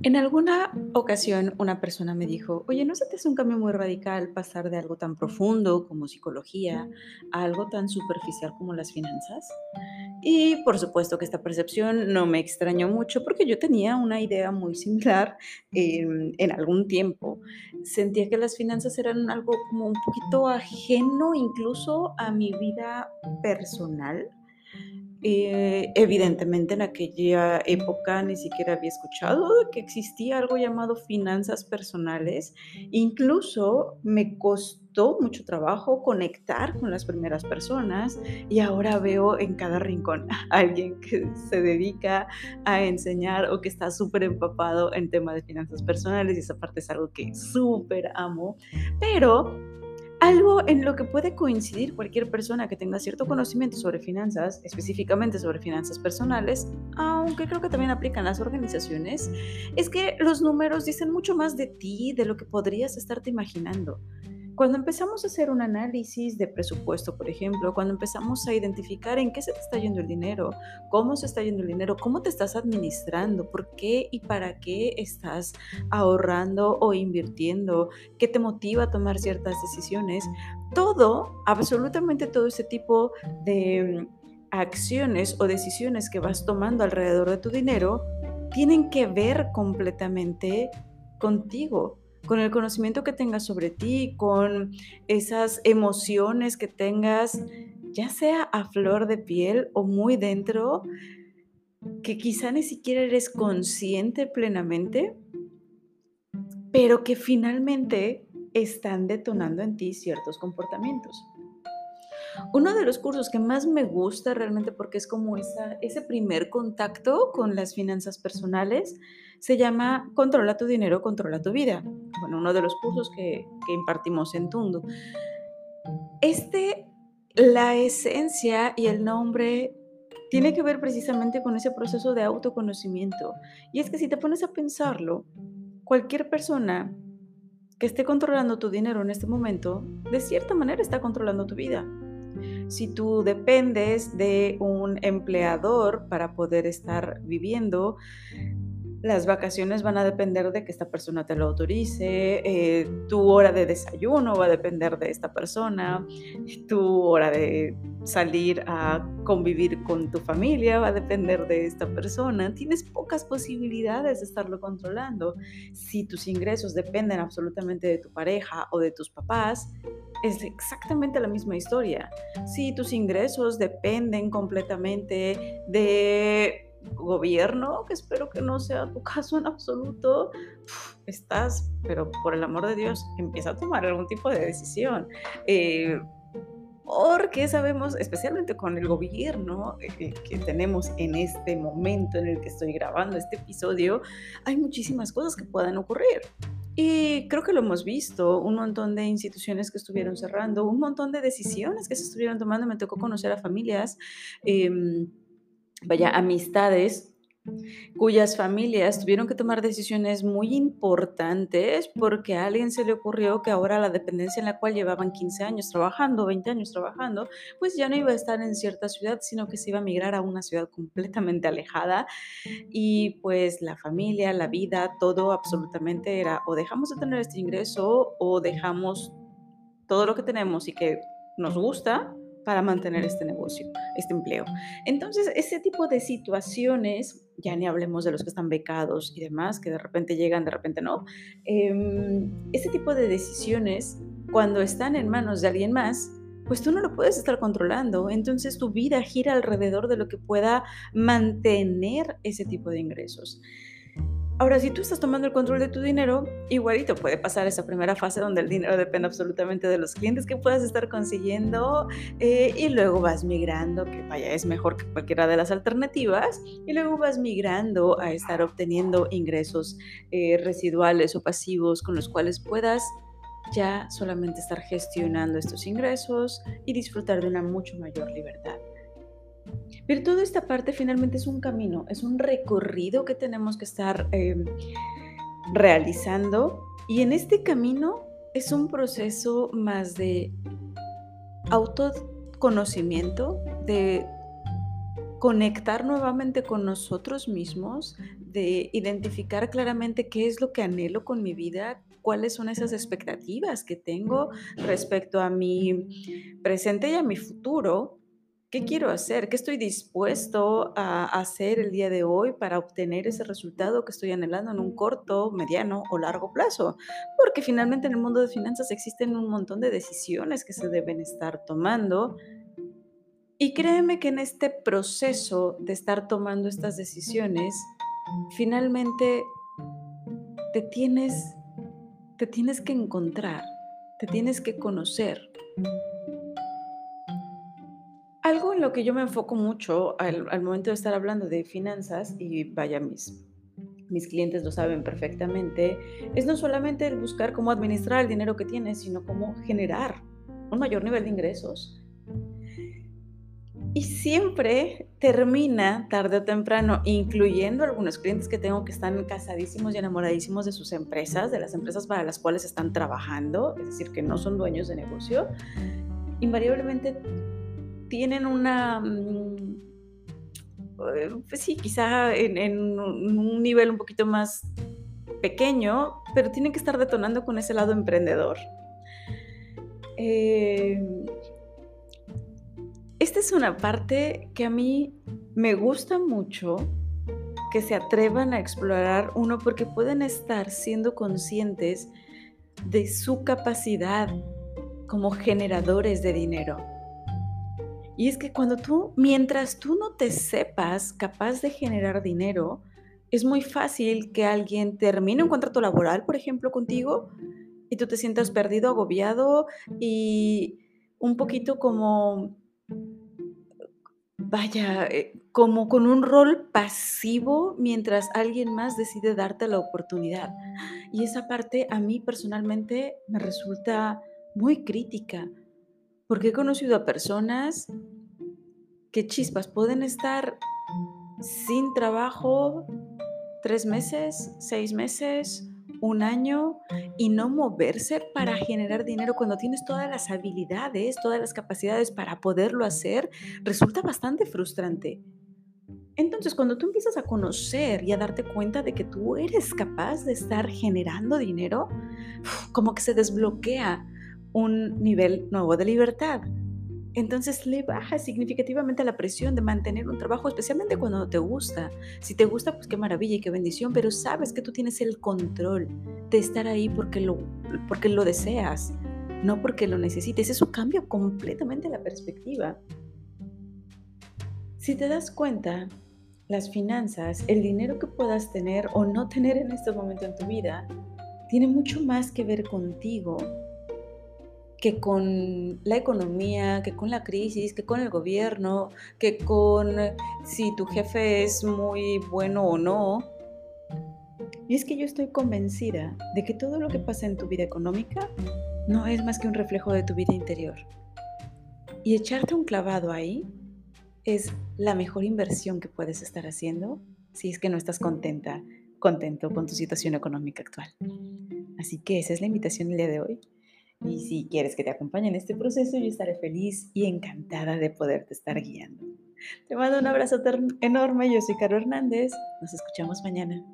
En alguna ocasión una persona me dijo, oye, ¿no se te hace un cambio muy radical pasar de algo tan profundo como psicología a algo tan superficial como las finanzas? Y por supuesto que esta percepción no me extrañó mucho porque yo tenía una idea muy similar em, en algún tiempo. Sentía que las finanzas eran algo como un poquito ajeno incluso a mi vida personal eh, evidentemente en aquella época ni siquiera había escuchado de que existía algo llamado finanzas personales. Incluso me costó mucho trabajo conectar con las primeras personas y ahora veo en cada rincón a alguien que se dedica a enseñar o que está súper empapado en temas de finanzas personales y esa parte es algo que súper amo. Pero algo en lo que puede coincidir cualquier persona que tenga cierto conocimiento sobre finanzas, específicamente sobre finanzas personales, aunque creo que también aplican las organizaciones, es que los números dicen mucho más de ti de lo que podrías estarte imaginando. Cuando empezamos a hacer un análisis de presupuesto, por ejemplo, cuando empezamos a identificar en qué se te está yendo el dinero, cómo se está yendo el dinero, cómo te estás administrando, por qué y para qué estás ahorrando o invirtiendo, qué te motiva a tomar ciertas decisiones, todo, absolutamente todo ese tipo de acciones o decisiones que vas tomando alrededor de tu dinero tienen que ver completamente contigo con el conocimiento que tengas sobre ti, con esas emociones que tengas, ya sea a flor de piel o muy dentro, que quizá ni siquiera eres consciente plenamente, pero que finalmente están detonando en ti ciertos comportamientos. Uno de los cursos que más me gusta realmente porque es como ese primer contacto con las finanzas personales se llama Controla tu dinero, controla tu vida. Bueno, uno de los cursos que, que impartimos en Tundu. Este, la esencia y el nombre tiene que ver precisamente con ese proceso de autoconocimiento. Y es que si te pones a pensarlo, cualquier persona que esté controlando tu dinero en este momento, de cierta manera está controlando tu vida. Si tú dependes de un empleador para poder estar viviendo, las vacaciones van a depender de que esta persona te lo autorice, eh, tu hora de desayuno va a depender de esta persona, tu hora de salir a convivir con tu familia va a depender de esta persona. Tienes pocas posibilidades de estarlo controlando. Si tus ingresos dependen absolutamente de tu pareja o de tus papás, es exactamente la misma historia. Si tus ingresos dependen completamente de gobierno, que espero que no sea tu caso en absoluto, estás, pero por el amor de Dios, empieza a tomar algún tipo de decisión. Eh, porque sabemos, especialmente con el gobierno eh, que tenemos en este momento en el que estoy grabando este episodio, hay muchísimas cosas que puedan ocurrir. Y creo que lo hemos visto, un montón de instituciones que estuvieron cerrando, un montón de decisiones que se estuvieron tomando. Me tocó conocer a familias. Em, vaya, amistades cuyas familias tuvieron que tomar decisiones muy importantes porque a alguien se le ocurrió que ahora la dependencia en la cual llevaban 15 años trabajando, 20 años trabajando, pues ya no iba a estar en cierta ciudad, sino que se iba a migrar a una ciudad completamente alejada. Y pues la familia, la vida, todo absolutamente era o dejamos de tener este ingreso o dejamos todo lo que tenemos y que nos gusta para mantener este negocio, este empleo. Entonces, ese tipo de situaciones, ya ni hablemos de los que están becados y demás, que de repente llegan, de repente no, eh, ese tipo de decisiones, cuando están en manos de alguien más, pues tú no lo puedes estar controlando. Entonces tu vida gira alrededor de lo que pueda mantener ese tipo de ingresos. Ahora, si tú estás tomando el control de tu dinero, igualito puede pasar esa primera fase donde el dinero depende absolutamente de los clientes que puedas estar consiguiendo eh, y luego vas migrando, que vaya, es mejor que cualquiera de las alternativas, y luego vas migrando a estar obteniendo ingresos eh, residuales o pasivos con los cuales puedas ya solamente estar gestionando estos ingresos y disfrutar de una mucho mayor libertad. Pero toda esta parte finalmente es un camino, es un recorrido que tenemos que estar em, realizando. Y en este camino es un proceso más de autoconocimiento, de conectar nuevamente con nosotros mismos, de identificar claramente qué es lo que anhelo con mi vida, cuáles son esas expectativas que tengo respecto a mi presente y a mi futuro ¿Qué quiero hacer? ¿Qué estoy dispuesto a hacer el día de hoy para obtener ese resultado que estoy anhelando en un corto, mediano o largo plazo? Porque finalmente en el mundo de finanzas existen un montón de decisiones que se deben estar tomando. Y créeme que en este proceso de estar tomando estas decisiones, finalmente te tienes, te tienes que encontrar, te tienes que conocer algo en lo que yo me enfoco mucho al, momento de estar hablando de finanzas, y vaya, mis, mis clientes lo saben perfectamente, es no solamente el buscar cómo administrar el dinero que tienes, sino cómo generar un mayor nivel de ingresos. Y siempre termina, tarde o temprano, incluyendo algunos clientes que tengo que están casadísimos y enamoradísimos de sus empresas, de las empresas para las cuales están trabajando, es decir, que no son dueños de negocio, invariablemente tienen una, mm, eh, pues sí, quizá en, un nivel un poquito más pequeño, pero tienen que estar detonando con ese lado emprendedor. Em, esta es una parte que a mí me gusta mucho que se atrevan a explorar uno porque pueden estar siendo conscientes de su capacidad como generadores de dinero. Y es que cuando tú, mientras tú no te sepas capaz de generar dinero, es muy fácil que alguien termine un contrato laboral, por ejemplo, contigo, y tú te sientas perdido, agobiado y un poquito como, vaya, eh, como con un rol pasivo mientras alguien más decide darte la oportunidad. Y esa parte a mí personalmente me resulta muy crítica porque he conocido a personas que chispas pueden estar sin trabajo tres meses, seis meses, un año y no moverse para generar dinero cuando tienes todas las habilidades, todas las capacidades para poderlo hacer, resulta bastante frustrante. Entonces, cuando tú empiezas a conocer y a darte cuenta de que tú eres capaz de estar generando dinero, como que se desbloquea un nivel nuevo de libertad. Entonces le baja significativamente la presión de mantener un trabajo, especialmente cuando no te gusta. Si te gusta, pues qué maravilla y qué bendición, pero sabes que tú tienes el control de estar ahí porque lo, porque lo deseas, no porque lo necesites. Eso cambia completamente la perspectiva. Si te das cuenta, las finanzas, el dinero que puedas tener o no tener en este momento en tu vida, tiene mucho más que ver contigo que con la economía, que con la crisis, que con el gobierno, que con si tu jefe es muy bueno o no. Y es que yo estoy convencida de que todo lo que pasa en tu vida económica no es más que un reflejo de tu vida interior. Y echarte un clavado ahí es la mejor inversión que puedes estar haciendo si es que no estás contenta, contento con tu situación económica actual. Así que esa es la invitación del día de hoy y si quieres que te acompañe en este proceso, yo estaré feliz y encantada de poderte estar guiando. Te mando un abrazo enorme. Yo soy Caro Hernández. Nos escuchamos mañana.